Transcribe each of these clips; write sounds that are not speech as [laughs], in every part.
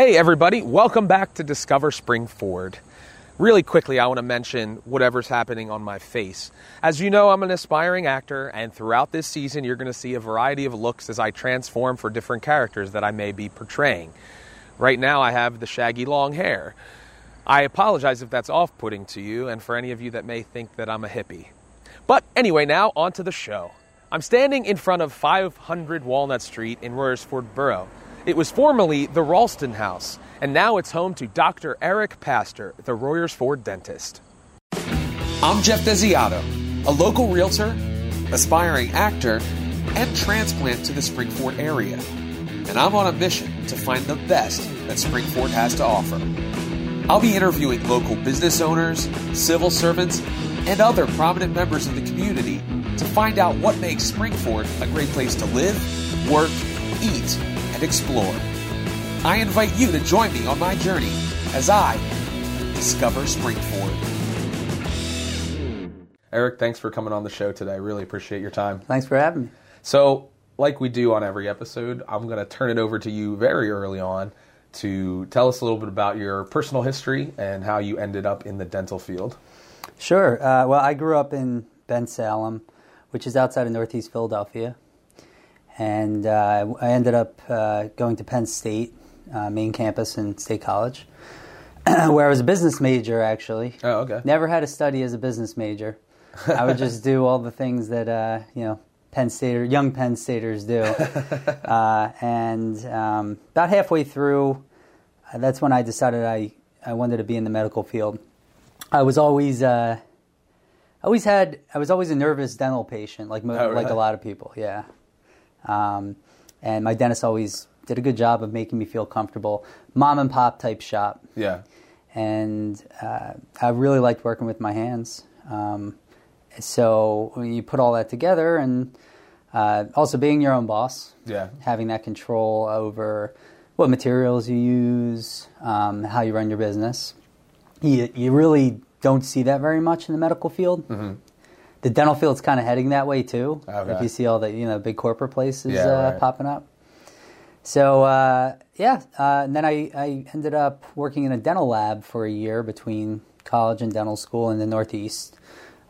Hey, everybody, welcome back to Discover Spring Ford. Really quickly, I want to mention whatever's happening on my face. As you know, I'm an aspiring actor, and throughout this season, you're going to see a variety of looks as I transform for different characters that I may be portraying. Right now, I have the shaggy long hair. I apologize if that's off putting to you, and for any of you that may think that I'm a hippie. But anyway, now on to the show. I'm standing in front of 500 Walnut Street in Royersford Borough. It was formerly the Ralston House, and now it's home to Dr. Eric Pastor, the Royersford dentist. I'm Jeff Desiato, a local realtor, aspiring actor, and transplant to the Springford area. And I'm on a mission to find the best that Springford has to offer. I'll be interviewing local business owners, civil servants, and other prominent members of the community to find out what makes Springford a great place to live, work, eat, and explore. I invite you to join me on my journey as I discover Springford. Eric, thanks for coming on the show today. I really appreciate your time. Thanks for having me. So, like we do on every episode, I'm going to turn it over to you very early on to tell us a little bit about your personal history and how you ended up in the dental field. Sure. Uh, well, I grew up in Bensalem, which is outside of Northeast Philadelphia, and uh, I ended up uh, going to Penn State, uh, main campus in State College, [clears throat] where I was a business major. Actually, Oh, okay. never had to study as a business major. I would just [laughs] do all the things that uh, you know Penn Stater, young Penn Staters do. [laughs] uh, and um, about halfway through, uh, that's when I decided I, I wanted to be in the medical field. I was always uh, always had I was always a nervous dental patient, like mo- Oh, like a lot of people. Yeah. Um, and my dentist always did a good job of making me feel comfortable. Mom and pop type shop Yeah. and uh, I really liked working with my hands. Um, so you put all that together, and uh, also being your own boss, Yeah. having that control over what materials you use, um, how you run your business, you, you really don't see that very much in the medical field. Mm-hmm. The dental field's kind of heading that way too. Okay. If you see all the you know big corporate places Yeah, uh, right. popping up. So uh, yeah, uh, and then I, I ended up working in a dental lab for a year between college and dental school in the Northeast,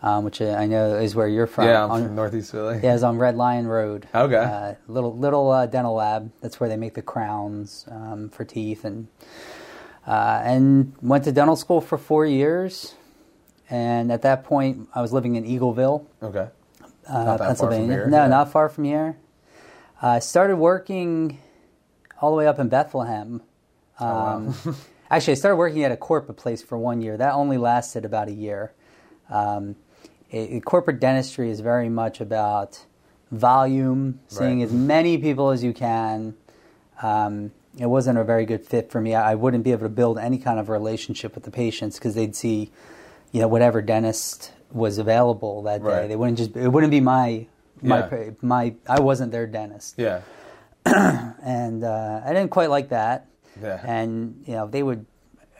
um, which I know is where you're from. yeah, I'm on, from Northeast Philly. yeah, it's on Red Lion Road. Okay. Uh, little little uh, dental lab. That's where they make the crowns um, for teeth, and uh, and went to dental school for four years. And at that point, I was living in Eagleville, Okay. uh, Not that far from Pennsylvania. here, no, yeah. not far from here. I started working all the way up in Bethlehem. Oh, wow. Um, [laughs] actually, I started working at a corporate place for one year. That only lasted about a year. Um, it- it- corporate dentistry is very much about volume, seeing Right. as many people as you can. Um, it wasn't a very good fit for me. I I wouldn't be able to build any kind of relationship with the patients because they'd see, you know, whatever dentist was available that day. Right. They wouldn't just. It wouldn't be my my Yeah. my. I wasn't their dentist Yeah. [clears throat] and uh, I didn't quite like that. Yeah. And you know, they would.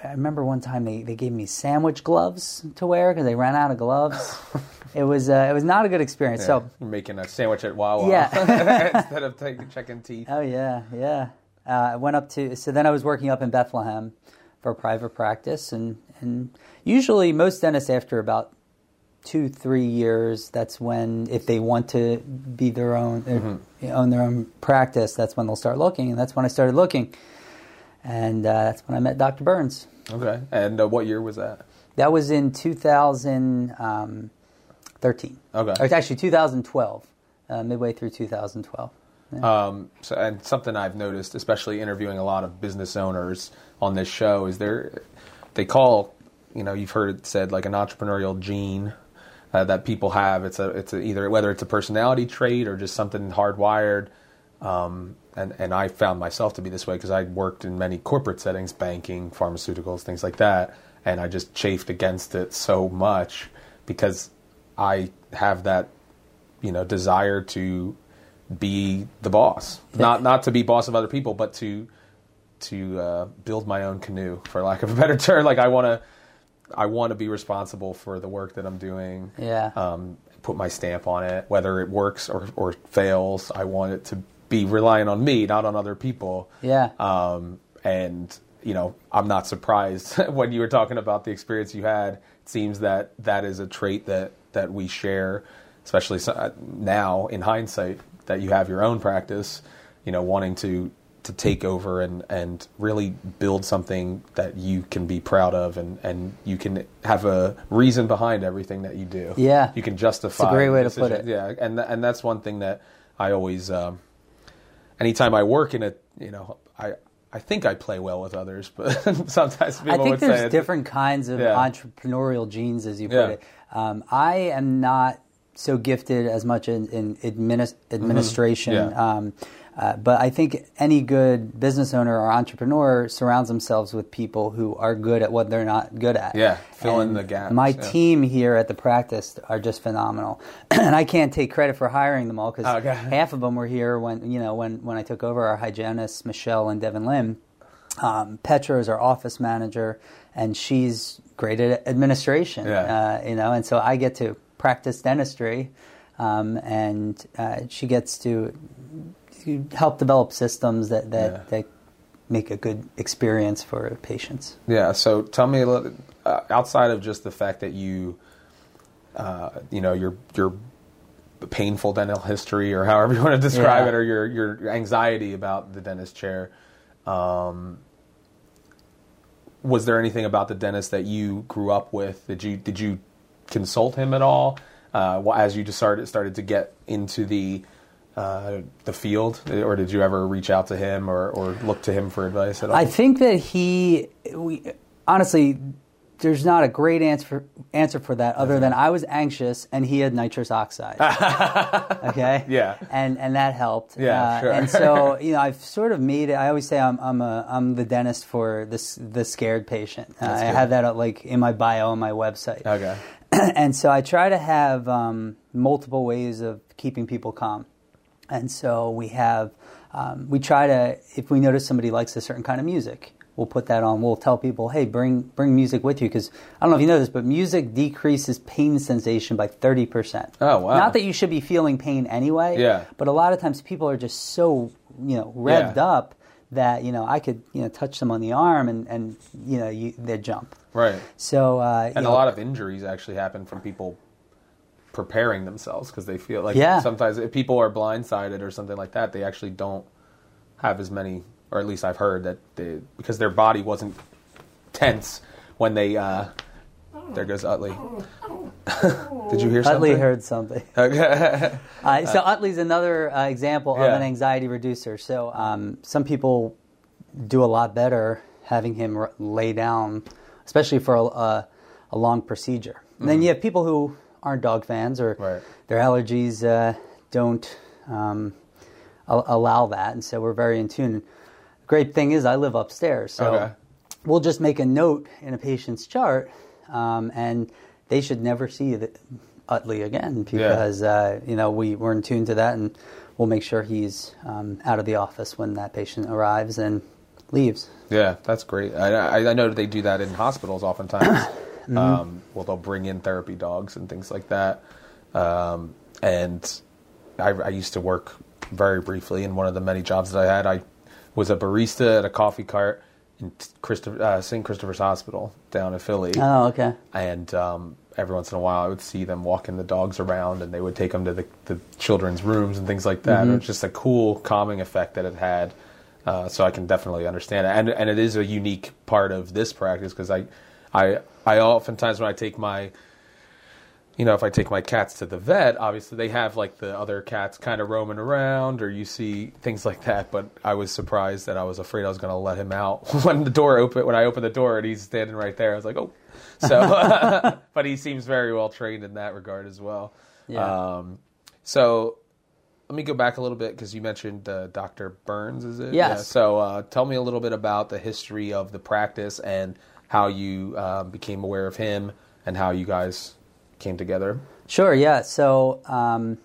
I remember one time they, they gave me sandwich gloves to wear because they ran out of gloves. [laughs] it was uh, it was not a good experience. Yeah. So You're making a sandwich at Wawa Yeah. [laughs] instead of taking checking teeth. oh yeah yeah. Uh, I went up to so then I was working up in Bethlehem for a private practice and and usually most dentists after about two three years that's when if they want to be their own their, own their own practice that's when they'll start looking and that's when I started looking and uh, that's when I met Dr. Burns. Okay. And uh, what year was that? That was in 2013. Okay. Or it's actually 2012, uh, midway through 2012. Um, so, and something I've noticed, especially interviewing a lot of business owners on this show, is there they call you know you've heard it said like an entrepreneurial gene uh, that people have. It's a it's a, either whether it's a personality trait or just something hardwired. Um, and and I found myself to be this way because I worked in many corporate settings, banking, pharmaceuticals, things like that, and I just chafed against it so much because I have that you know desire to be the boss not not to be boss of other people but to to uh, build my own canoe for lack of a better term like i want to i want to be responsible for the work that i'm doing Yeah. um, put my stamp on it whether it works or, or fails i want it to be relying on me not on other people Yeah. um, and you know, I'm not surprised [laughs] when you were talking about the experience you had. It seems that that is a trait that that we share, especially uh, now in hindsight that you have your own practice. You know, wanting to to take over and and really build something that you can be proud of and and you can have a reason behind everything that you do. Yeah. you can justify. It's a great way to put it. Yeah, and and that's one thing that I always. Um, anytime I work in it, you know, I I think I play well with others, but [laughs] sometimes people I think would there's different kinds of Yeah. entrepreneurial genes, as you put Yeah. it. Um, I am not so gifted as much in, in adminis- administration. Mm-hmm. Yeah. Um, uh, but I think any good business owner or entrepreneur surrounds themselves with people who are good at what they're not good at. Yeah, fill in the gaps, My yeah. team here at the practice are just phenomenal, [clears throat] and I can't take credit for hiring them all because Oh, Okay. [laughs] half of them were here when you know when when I took over. Our hygienists Michelle and Devin Lim. Um, Petra is our office manager, and she's great at administration. Yeah. Uh, you know, and so I get to practice dentistry, um, and uh, she gets to, to help develop systems that that, Yeah. that make a good experience for patients. Yeah. So tell me a little uh, outside of just the fact that you, uh, you know, your your painful dental history or however you want to describe Yeah. it, or your your anxiety about the dentist chair. Um, was there anything about the dentist that you grew up with? Did you did you consult him at all uh, as you just started started to get into the uh, the field, or did you ever reach out to him or, or look to him for advice at all? I think that he, we, honestly, there's not a great answer for, answer for that other than I was anxious and he had nitrous oxide. [laughs] okay. Yeah. And and that helped. Yeah, Uh, sure. And so you know, I've sort of made it. I always say I'm I'm a I'm the dentist for this the scared patient. Uh, I have that uh, like in my bio on my website. okay. [clears throat] and so I try to have um, multiple ways of keeping people calm. And so we have, um, we try to, if we notice somebody likes a certain kind of music, we'll put that on. We'll tell people, hey, bring bring music with you because I don't know if you know this, but music decreases pain sensation by thirty percent. Oh, wow. Not that you should be feeling pain anyway. Yeah. But a lot of times people are just so you know revved Yeah. up that you know I could you know touch them on the arm and and you know you, they jump. Right. So uh, And know, a lot of injuries actually happen from people preparing themselves because they feel like Yeah. sometimes if people are blindsided or something like that, they actually don't have as many, or at least I've heard that they because their body wasn't tense when they. Uh, there goes Utley. [laughs] Did you hear something? Utley heard something. [laughs] Okay. [laughs] Uh, so Utley's another uh, example of Yeah. an anxiety reducer. So um, some people do a lot better having him r- lay down, especially for a, a, a long procedure. And then you have people who aren't dog fans or. Right. their allergies uh, don't um, a- allow that, and so we're very in tune. Great thing is I live upstairs, so Okay. we'll just make a note in a patient's chart, um, and they should never see the, Utley again because uh, you know we we're in tune to that, and we'll make sure he's um, out of the office when that patient arrives and leaves. Yeah, that's great. I, I, I know they do that in hospitals oftentimes. [coughs] um, well, they'll bring in therapy dogs and things like that. Um, and I, I used to work very briefly in one of the many jobs that I had. I was a barista at a coffee cart in Christopher, uh, St. Christopher's Hospital down in Philly. Oh, okay. and um, every once in a while I would see them walking the dogs around, and they would take them to the, the children's rooms and things like that. It was just a cool calming effect that it had. Uh, so I can definitely understand it, and and it is a unique part of this practice because I, I I oftentimes when I take my you know, if I take my cats to the vet, obviously they have like the other cats kind of roaming around, or you see things like that. But I was surprised that I was afraid I was going to let him out [laughs] when the door opened. When I opened the door and he's standing right there, I was like, oh. So, [laughs] but he seems very well trained in that regard as well. Yeah. Um, so let me go back a little bit because you mentioned uh, Dr. Burns, is it? Yes. Yeah. So uh, tell me a little bit about the history of the practice and how you um, became aware of him and how you guys came together. Sure, yeah. So um,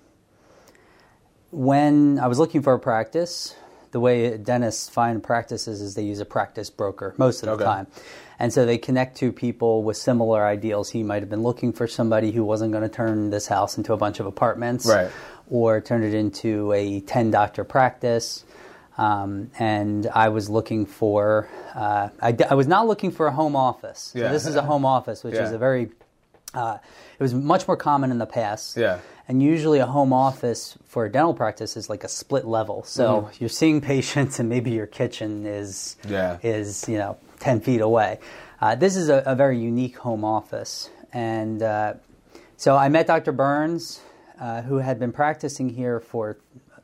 when I was looking for a practice, the way dentists find practices is they use a practice broker most of the Okay. time. And so they connect to people with similar ideals. He might have been looking for somebody who wasn't going to turn this house into a bunch of apartments Right. or turn it into a 10 doctor practice. Um, and I was looking for, uh, I, I was not looking for a home office. So Yeah. this is a home office, which is a very, uh, it was much more common in the past. Yeah. And usually a home office for a dental practice is like a split level. So you're seeing [laughs] patients and maybe your kitchen is, Mm-hmm. Yeah. is you know, 10 feet away. Uh, this is a, a very unique home office. And uh, so I met Dr. Burns, uh, who had been practicing here for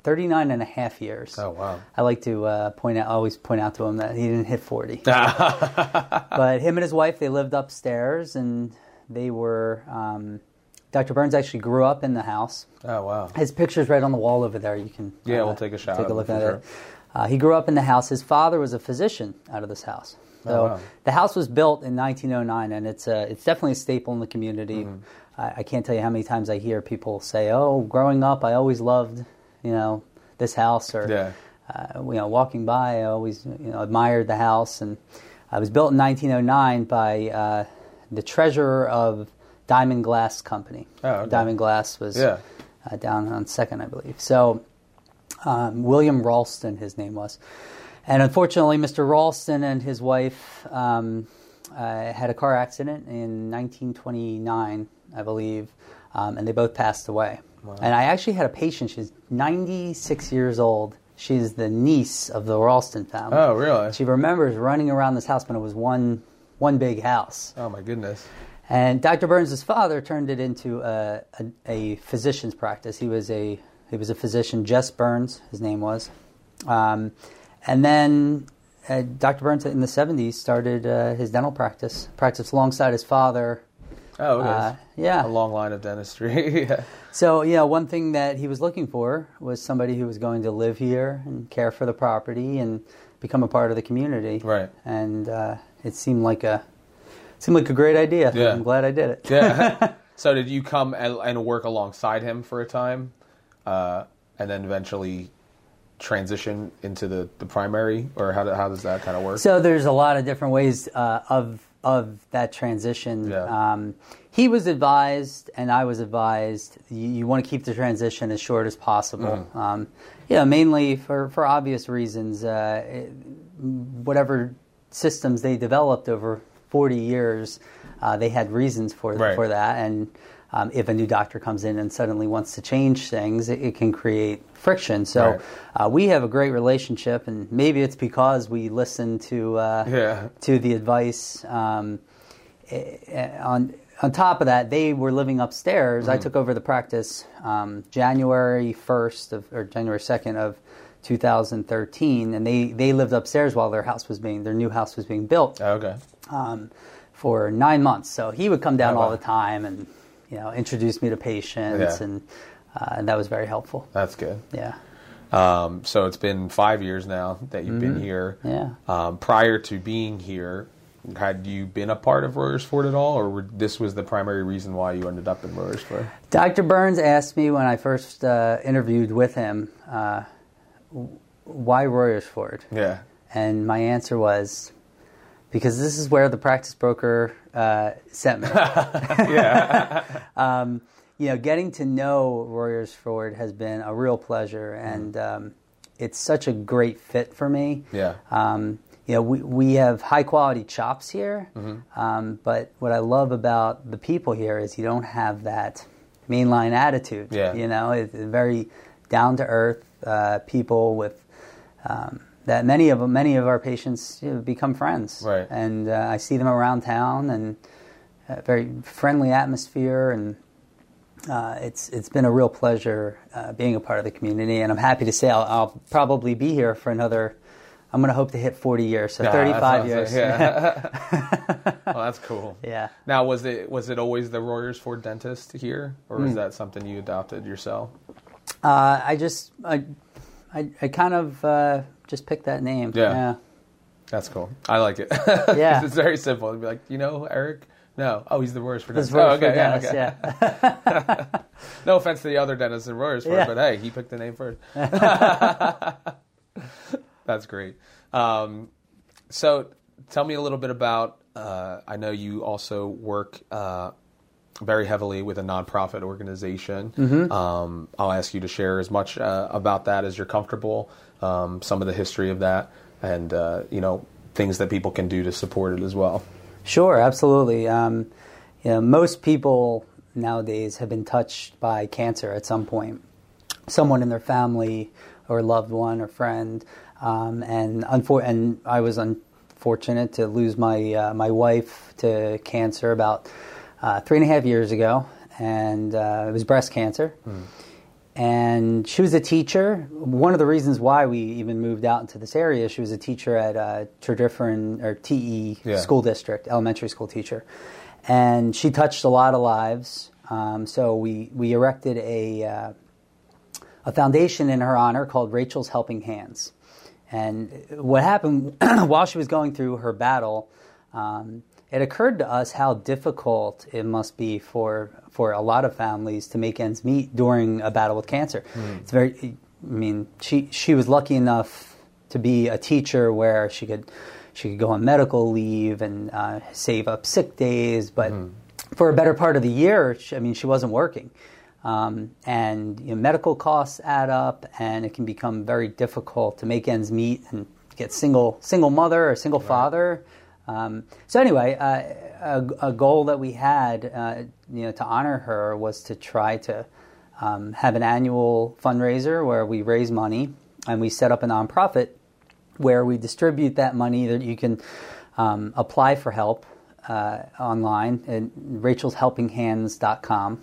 39 and a half years. Oh, wow. I like to uh, point out, always point out to him that he didn't hit 40. [laughs] but him and his wife, they lived upstairs and they were, um, Dr. Burns actually grew up in the house. Oh wow. His picture's right on the wall over there. You can Yeah, uh, we'll take a shot Take a look at sure. it. Uh, he grew up in the house. His father was a physician out of this house. So Oh, wow. the house was built in 1909, and it's a, it's definitely a staple in the community. Mm-hmm. I, I can't tell you how many times I hear people say, "Oh, growing up, I always loved, you know, this house," or Yeah. uh, you know, walking by, I always you know admired the house. And it was built in 1909 by uh, the treasurer of Diamond Glass Company. Oh, okay. Diamond Glass was Yeah. uh, down on Second, I believe. So um, William Ralston, his name was, and unfortunately, Mr. Ralston and his wife um, uh, had a car accident in 1929, I believe, um, and they both passed away. And I actually had a patient. She's 96 years old. She's the niece of the Ralston family. Oh really? She remembers running around this house when it was one one big house. Oh my goodness. And Dr. Burns' father turned it into a, a, a physician's practice. He was a he was a physician, Jess Burns, his name was. Um, and then uh, Dr. Burns in the 70s started uh, his dental practice, practiced alongside his father. Oh okay. Uh, yeah. A long line of dentistry. [laughs] yeah. So, yeah, one thing that he was looking for was somebody who was going to live here and care for the property and become a part of the community. Right. And uh, it seemed like a seemed like a great idea. Yeah. I'm glad I did it. Yeah. [laughs] so did you come and, and work alongside him for a time, uh, and then eventually transition into the, the primary, or how, do, how does that kind of work? So there's a lot of different ways uh, of of that transition. Yeah. Um, he was advised, and I was advised. You, you want to keep the transition as short as possible. Mm-hmm. Um, you know, mainly for for obvious reasons. Uh, it- whatever systems they developed over 40 years, uh, they had reasons for Right. for that, and. Um, if a new doctor comes in and suddenly wants to change things, it, it can create friction. So Right. uh, we have a great relationship, and maybe it's because we listen to uh, Yeah. to the advice. Um, eh, eh, on on top of that, they were living upstairs. Mm-hmm. I took over the practice um, January first of or January second of 2013, and they they lived upstairs while their house was being their new house was being built Oh, okay. um, for nine months. So he would come down Oh, all the time and you know introduced me to patients, Yeah. and uh, and that was very helpful. That's good. Yeah. Um, so it's been five years now that you've been here. Mm-hmm. Yeah. Um, prior to being here, had you been a part of Royersford at all, or were, this was the primary reason why you ended up in Royersford? Dr. Burns asked me when I first uh, interviewed with him, uh, why Royersford? Yeah. And my answer was, because this is where the practice broker uh, sent me. [laughs] Yeah. [laughs] um, you know, getting to know Royersford has been a real pleasure, and um, it's such a great fit for me. Yeah. Um, you know, we, we have high quality chops here, Mm-hmm. um, but what I love about the people here is you don't have that Main Line attitude. Yeah. You know, it's very down to earth uh, people with um, that many of them, many of our patients you know, become friends. Right. And uh, I see them around town and a very friendly atmosphere and. Uh, it's it's been a real pleasure uh, being a part of the community, and I'm happy to say I'll, I'll probably be here for another. I'm going to hope to hit 40 years, so Yeah, 35 years. like- [laughs] yeah. [laughs] well, that's cool. Yeah. Now, was it was it always the Royersford dentist here, or Hmm. was that something you adopted yourself? Uh, I just I I, I kind of uh, just picked that name. Yeah. That's cool. I like it. [laughs] Yeah. it's very simple. It'd be like, you know, Eric. No, oh, he's the worst for, oh, for okay, yeah, Dennis, okay. yeah. [laughs] No offense to the other dentists in Royersford, Yeah. but hey, he picked the name first. [laughs] That's great. Um, so, tell me a little bit about. Uh, I know you also work uh, very heavily with a nonprofit organization. Mm-hmm. Um, I'll ask you to share as much uh, about that as you're comfortable, um, some of the history of that, and uh, you know things that people can do to support it as well. Sure, absolutely. Um, you know, most people nowadays have been touched by cancer at some point. Someone in their family or loved one or friend, um, and unfor- and I was unfortunate to lose my uh, my wife to cancer about uh, three and a half years ago, and uh, it was breast cancer. And she was a teacher. One of the reasons why we even moved out into this area, she was a teacher at uh, Tredyffrin or TE Yeah. school district, elementary school teacher, and she touched a lot of lives. Um, so we we erected a uh, a foundation in her honor called Rachel's Helping Hands. And what happened [clears throat] while she was going through her battle, um, it occurred to us how difficult it must be for for a lot of families to make ends meet during a battle with cancer. It's very, I mean, she she was lucky enough to be a teacher where she could she could go on medical leave and uh, save up sick days, but for a better part of the year, she, I mean, she wasn't working. Um, and you know, medical costs add up, and it can become very difficult to make ends meet and get single single mother or single father. Um, so anyway, uh, a, a goal that we had, uh, you know, to honor her was to try to um, have an annual fundraiser where we raise money and we set up a nonprofit where we distribute that money that you can um, apply for help uh, online at rachelshelpinghands.com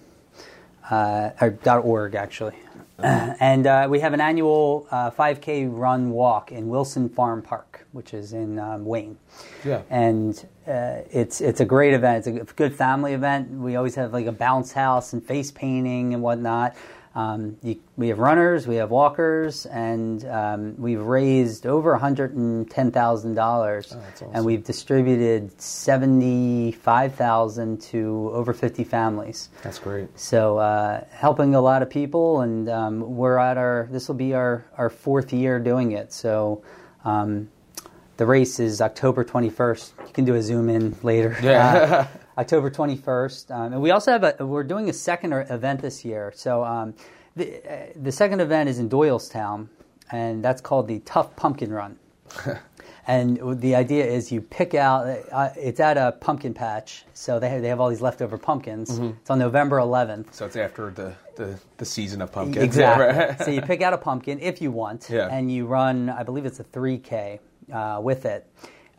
uh, or .org actually. And uh, we have an annual uh, 5K run walk in Wilson Farm Park, which is in um, Wayne. Yeah. And uh, it's it's a great event. It's a good family event. We always have like a bounce house and face painting and whatnot. Um, you, we have runners, we have walkers, and um, we've raised over one hundred and ten thousand dollars, that's awesome. and we've distributed seventy five thousand to over fifty families. That's great. So uh, helping a lot of people, and um, we're at our this will be our, our fourth year doing it. So um, the race is October twenty first. You can do a zoom in later. Yeah. Uh, [laughs] October twenty first, um, and we also have a we're doing a second event this year. So um, the uh, the second event is in Doylestown, and that's called the Tough Pumpkin Run. [laughs] And the idea is you pick out. Uh, it's at a pumpkin patch, so they have, they have all these leftover pumpkins. Mm-hmm. It's on November 11th. So it's after the, the, the season of pumpkins. Exactly. [laughs] So you pick out a pumpkin if you want, Yeah. and you run. I believe it's a 3K uh, with it,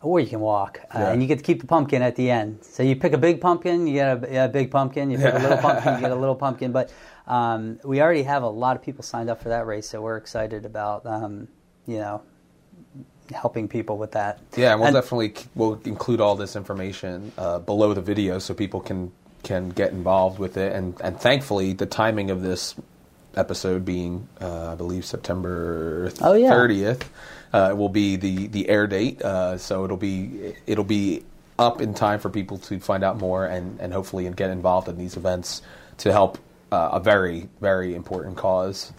or you can walk, uh, Yeah. and you get to keep the pumpkin at the end. So you pick a big pumpkin, you get a, a big pumpkin. You pick a little [laughs] pumpkin, you get a little pumpkin. But um, we already have a lot of people signed up for that race, so we're excited about um, you know helping people with that. Yeah, and we'll And- definitely we'll include all this information uh, below the video so people can can get involved with it. And and thankfully, the timing of this episode being, uh, I believe, September Oh, yeah. Uh, will be the the air date. Uh, so it'll be it'll be up in time for people to find out more and and hopefully get involved in these events to help uh, a very very important cause.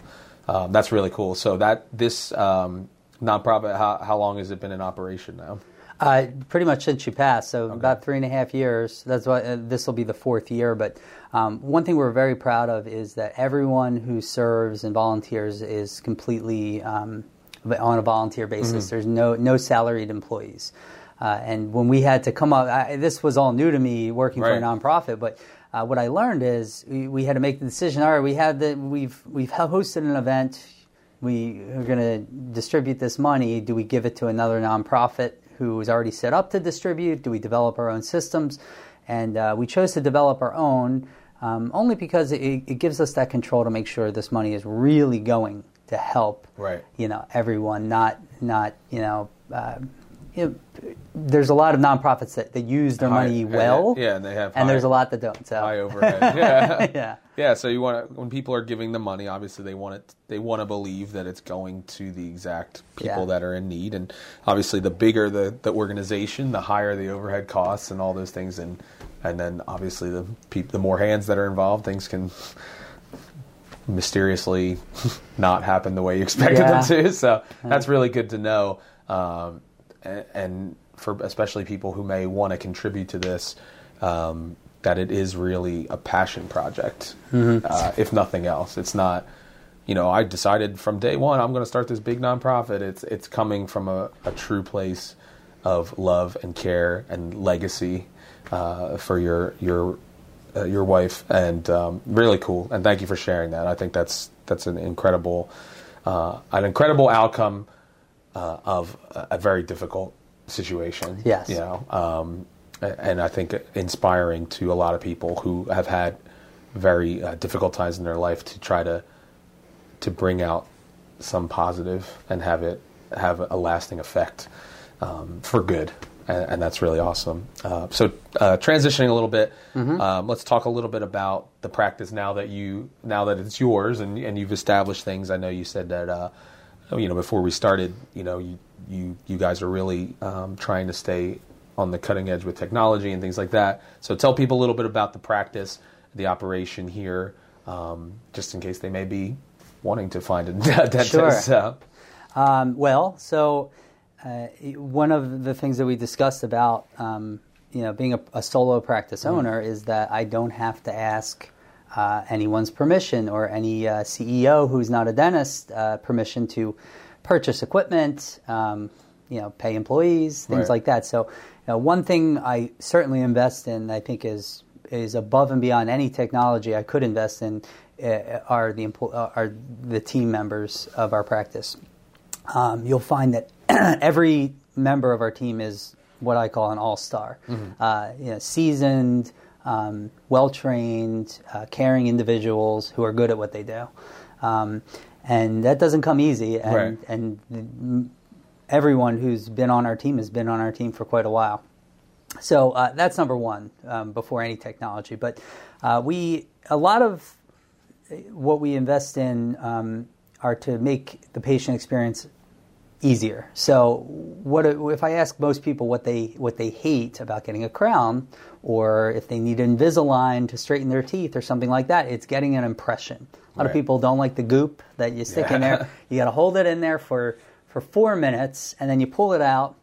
Um, that's really cool. So that this um, nonprofit, how, how long has it been in operation now? Uh, pretty much since you passed, so about three and a half years. That's why uh, this will be the fourth year. But um, one thing we're very proud of is that everyone who serves and volunteers is completely um, on a volunteer basis. There's no no salaried employees. Uh, and when we had to come up, I, this was all new to me working for a nonprofit. But uh, what I learned is we, we had to make the decision. All right, we have the we've we've [laughs] hosted an event we are going to distribute this money. Do we give it to another nonprofit who is already set up to distribute? Do we develop our own systems? And uh, we chose to develop our own um, only because it, it gives us that control to make sure this money is really going to help, Right. you know, everyone. Not not you know. Uh, you know, there's a lot of nonprofits that, that use their High- money well, yeah, and they have and there's a lot that don't. So High overhead. [laughs] Yeah. yeah, Yeah, so you want to, when people are giving the money, obviously they want it. They want to believe that it's going to the exact people Yeah. that are in need, and obviously the bigger the, the organization, the higher the overhead costs and all those things, and and then obviously the peop, the more hands that are involved, things can mysteriously [laughs] not happen the way you expected Yeah. them to. So that's really good to know, um, and, and for especially people who may want to contribute to this. Um, that it is really a passion project, uh, if nothing else. It's not, you know, I decided from day one I'm going to start this big nonprofit. It's it's coming from a, a true place of love and care and legacy uh, for your your uh, your wife, and um, really cool. And thank you for sharing that. I think that's that's an incredible uh, an incredible outcome uh, of a, a very difficult situation. Yes. you know, um, and I think inspiring to a lot of people who have had very uh, difficult times in their life to try to to bring out some positive and have it have a lasting effect um, for good, and, and that's really awesome. Uh, so, uh, transitioning a little bit, um, let's talk a little bit about the practice now that you now that it's yours and and you've established things. I know you said that uh, you know before we started, you know you you you guys are really um, trying to stay on the cutting edge with technology and things like that. So, tell people a little bit about the practice, the operation here, um, just in case they may be wanting to find a [laughs] dentist. Sure. Uh, Um, well, so uh, one of the things that we discussed about um, you know being a, a solo practice owner is that I don't have to ask uh, anyone's permission or any uh, CEO who's not a dentist uh, permission to purchase equipment, um, you know, pay employees, things Right. like that. So, you know, one thing I certainly invest in, I think, is is above and beyond any technology I could invest in uh, are the uh, are the team members of our practice. Um, you'll find that [clears throat] every member of our team is what I call an all-star, uh, you know, seasoned, um, well-trained, uh, caring individuals who are good at what they do, um, and that doesn't come easy. And, Right. and everyone who's been on our team has been on our team for quite a while. So uh, that's number one um, before any technology. But uh, we a lot of what we invest in um, are to make the patient experience easier. So what if I ask most people what they what they hate about getting a crown, or if they need Invisalign to straighten their teeth or something like that? It's getting an impression. A lot of people don't like the goop that you stick in there. You got to hold it in there for for four minutes, and then you pull it out,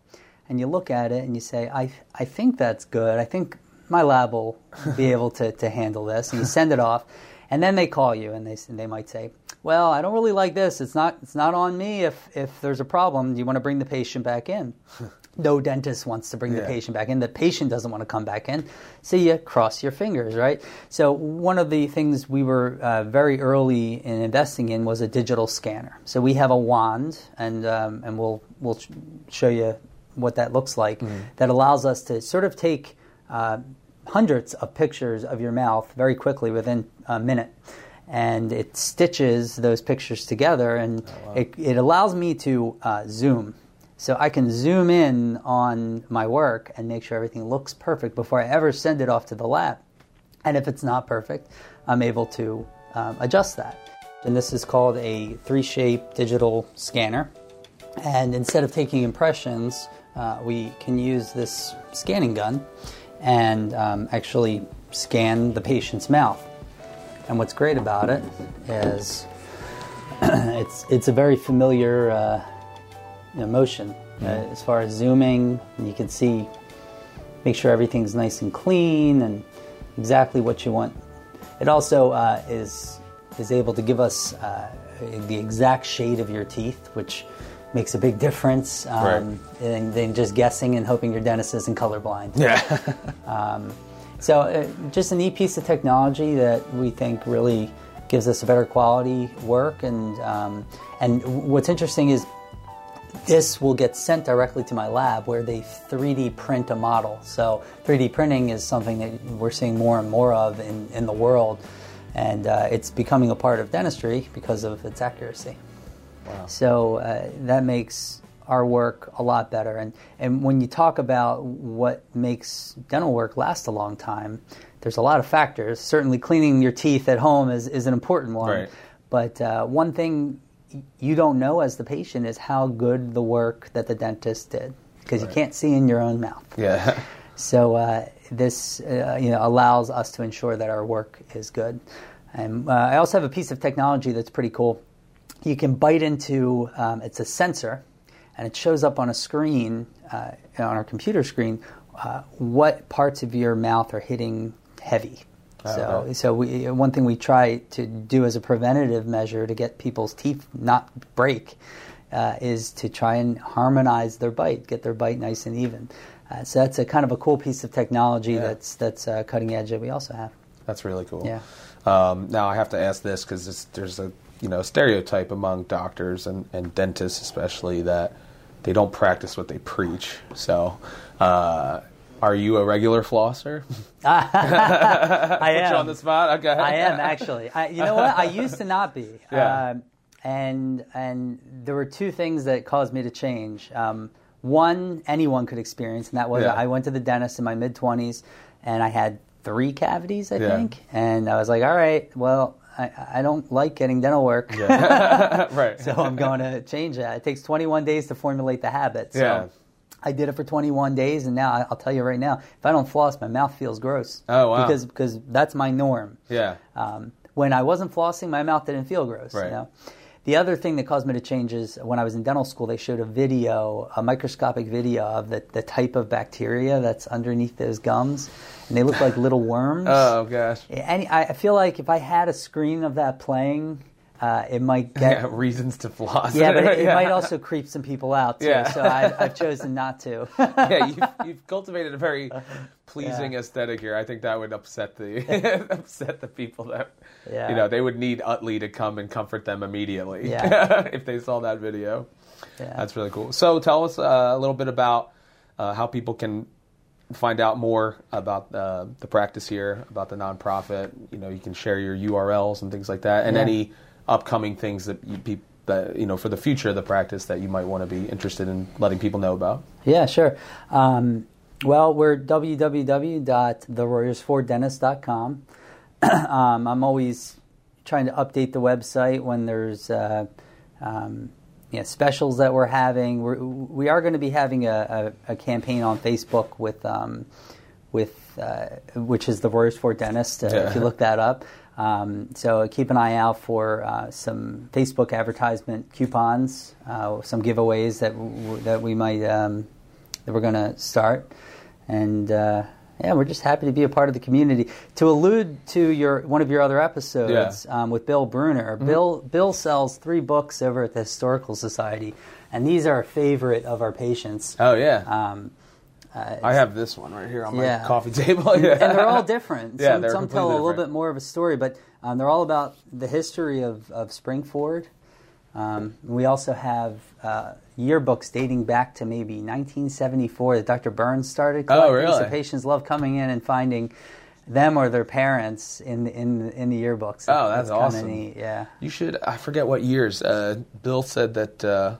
and you look at it, and you say, "I I think that's good. I think my lab will be [laughs] able to to handle this." And you send it off, and then they call you, and they they might say, "Well, I don't really like this. It's not it's not on me. If if there's a problem, do you want to bring the patient back in?" [laughs] no dentist wants to bring the patient back in. The patient doesn't want to come back in. So you cross your fingers, right? So one of the things we were uh, very early in investing in was a digital scanner. So we have a wand, and um, and we'll we'll show you what that looks like. That allows us to sort of take uh, hundreds of pictures of your mouth very quickly within a minute. And it stitches those pictures together, and it, it allows me to uh, zoom. So I can zoom in on my work and make sure everything looks perfect before I ever send it off to the lab. And if it's not perfect, I'm able to um, adjust that. And this is called a 3Shape digital scanner. And instead of taking impressions, uh, we can use this scanning gun and um, actually scan the patient's mouth. And what's great about it is [clears throat] it's, it's a very familiar uh, motion. Uh, as far as zooming, you can see, make sure everything's nice and clean and exactly what you want. It also uh, is is able to give us uh, the exact shade of your teeth, which makes a big difference um, than, than just guessing and hoping your dentist isn't colorblind. yeah. [laughs] So, uh, just a neat piece of technology that we think really gives us a better quality work. And um, and what's interesting is this will get sent directly to my lab where they 3D print a model. So, 3D printing is something that we're seeing more and more of in, in the world, and uh, it's becoming a part of dentistry because of its accuracy. So uh, that makes our work a lot better. And and when you talk about what makes dental work last a long time, there's a lot of factors. Certainly, cleaning your teeth at home is, is an important one. Right. But uh, one thing you don't know as the patient is how good the work that the dentist did because you can't see in your own mouth. Yeah. [laughs] So uh, this uh, you know allows us to ensure that our work is good. And uh, I also have a piece of technology that's pretty cool. You can bite into um, it's a sensor, and it shows up on a screen uh, on our computer screen uh, what parts of your mouth are hitting heavy. Oh, So, so we, one thing we try to do as a preventative measure to get people's teeth not break uh, is to try and harmonize their bite, get their bite nice and even. Uh, so that's a kind of a cool piece of technology Yeah. that's that's uh, cutting edge that we also have. That's really cool. Yeah. Um, now I have to ask this because there's a you know stereotype among doctors and, and dentists especially that they don't practice what they preach. So, uh, are you a regular flosser? [laughs] I Put am you on the spot. Okay. I am actually. I, you know what? I used to not be. [laughs] Yeah. Um, and and there were two things that caused me to change. Um, one, anyone could experience, and that was Yeah. I went to the dentist in my mid twenties, and I had three cavities, I Yeah. think, and I was like, all right, well. I, I don't like getting dental work, [laughs] right. [laughs] so I'm going to change that. It takes 21 days to formulate the habit. So Yeah. I did it for 21 days, and now I'll tell you right now, if I don't floss, my mouth feels gross. Oh, wow. Because because that's my norm. yeah. Um, when I wasn't flossing, my mouth didn't feel gross. Right. You know? The other thing that caused me to change is when I was in dental school, they showed a video, a microscopic video of the, the type of bacteria that's underneath those gums, and they look like little worms. [laughs] Oh gosh. And I I feel like if I had a screen of that playing, uh, it might [laughs] Yeah, get. reasons to floss. Yeah, but it, it [laughs] Yeah. might also creep some people out too. Yeah. So I, I've chosen not to. [laughs] yeah, you've, you've cultivated a very pleasing Yeah. aesthetic here. I think that would upset the upset the people that Yeah. you know they would need Utley to come and comfort them immediately Yeah. if they saw that video. Yeah. That's really cool. So tell us uh, a little bit about uh, how people can find out more about uh, the practice here, about the nonprofit. You know, you can share your URLs and things like that, and Yeah. any upcoming things that you that you know for the future of the practice that you might want to be interested in letting people know about. Yeah, sure. Um, well, we're www.theroyersforddentist.com. [clears throat] um, I'm always trying to update the website when there's uh, um, you know, specials that we're having. We're, we are going to be having a, a, a campaign on Facebook with um, with uh, which is the Royersford Dentist. Uh, Yeah. If you look that up. Um, so keep an eye out for uh, some Facebook advertisement coupons, uh, some giveaways that w- that we might um, that we're going to start, and uh, yeah, we're just happy to be a part of the community. To allude to your one of your other episodes um, with Bill Bruner, Mm-hmm. Bill Bill sells three books over at the Historical Society, and these are a favorite of our patients. Oh yeah. Um, I have this one right here on my Yeah. coffee [laughs] table. Yeah. and they're all different. Yeah, some they're some tell a little different. bit more of a story, but um, they're all about the history of, of Springford. Um, we also have uh, yearbooks dating back to maybe 1974 that Dr. Burns started collecting. Oh, really? So patients love coming in and finding them or their parents in the, in the, in the yearbooks. Oh, that's kinda awesome. Neat. Yeah, You should. I forget what years. Uh, Bill said that. Uh,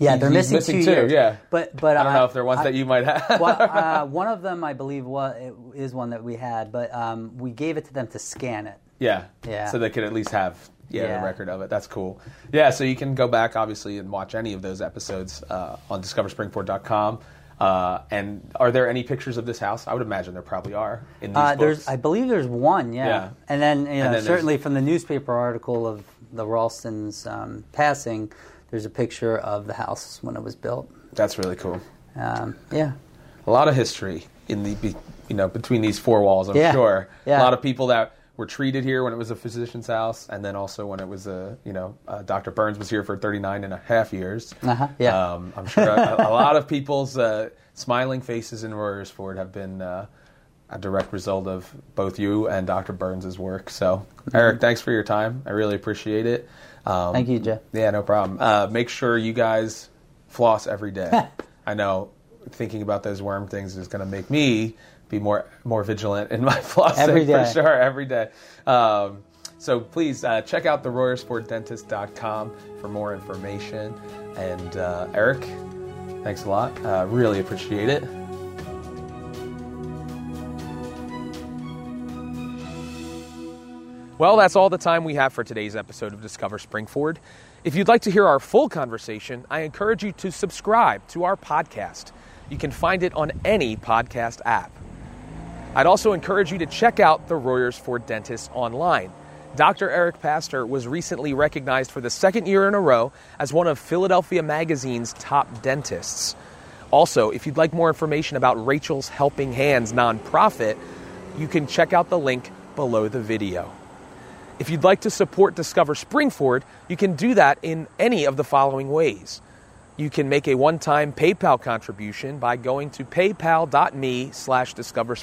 yeah, they're missing, missing two two, years. yeah. but but I don't know if they're ones I- that you might have. well, [laughs] uh, one of them, I believe, was, is one that we had, but um, we gave it to them to scan it. yeah. Yeah. So they could at least have yeah, Yeah. a record of it. That's cool. Yeah. So you can go back obviously and watch any of those episodes uh, on discoverspringford.com. Uh, and are there any pictures of this house? I would imagine there probably are in these Uh, books. there's, I believe, there's one. Yeah, Yeah. and then you know, then certainly from the newspaper article of the Ralstons um, passing, there's a picture of the house when it was built. That's really cool. Um, yeah, a lot of history in the you know between these four walls. I'm Yeah. sure Yeah. a lot of people that were treated here when it was a physician's house, and then also when it was a you know uh, Dr. Burns was here for 39 and a half years. Uh-huh, yeah. Um, I'm sure a, a lot of people's uh, smiling faces in Royersford have been. Uh, a direct result of both you and Dr. Burns' work. So, Eric, thanks for your time. I really appreciate it. Um, Mm-hmm. Thank you, Jeff. yeah, no problem. Uh, make sure you guys floss every day. [laughs] I know thinking about those worm things is going to make me be more more vigilant in my [laughs] flossing Every day. for sure every day. Um, so please uh, check out the RoyersfordDentist.com for more information. And uh, Eric, thanks a lot. Uh, really appreciate it. Well, that's all the time we have for today's episode of Discover Springford. If you'd like to hear our full conversation, I encourage you to subscribe to our podcast. You can find it on any podcast app. I'd also encourage you to check out the Royersford Dentists online. Dr. Eric Pastor was recently recognized for the second year in a row as one of Philadelphia Magazine's top dentists. Also, if you'd like more information about Rachel's Helping Hands nonprofit, you can check out the link below the video. If you'd like to support Discover Springford, you can do that in any of the following ways. You can make a one-time PayPal contribution by going to paypal.me slash discover.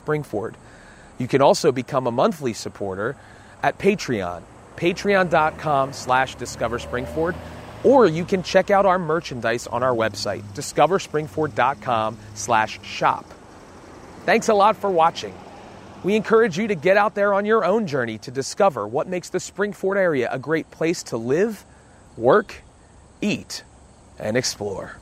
You can also become a monthly supporter at Patreon, patreon.com slash discover or you can check out our merchandise on our website, discoverspringford.com slash shop. Thanks a lot for watching. We encourage you to get out there on your own journey to discover what makes the Springford area a great place to live, work, eat, and explore.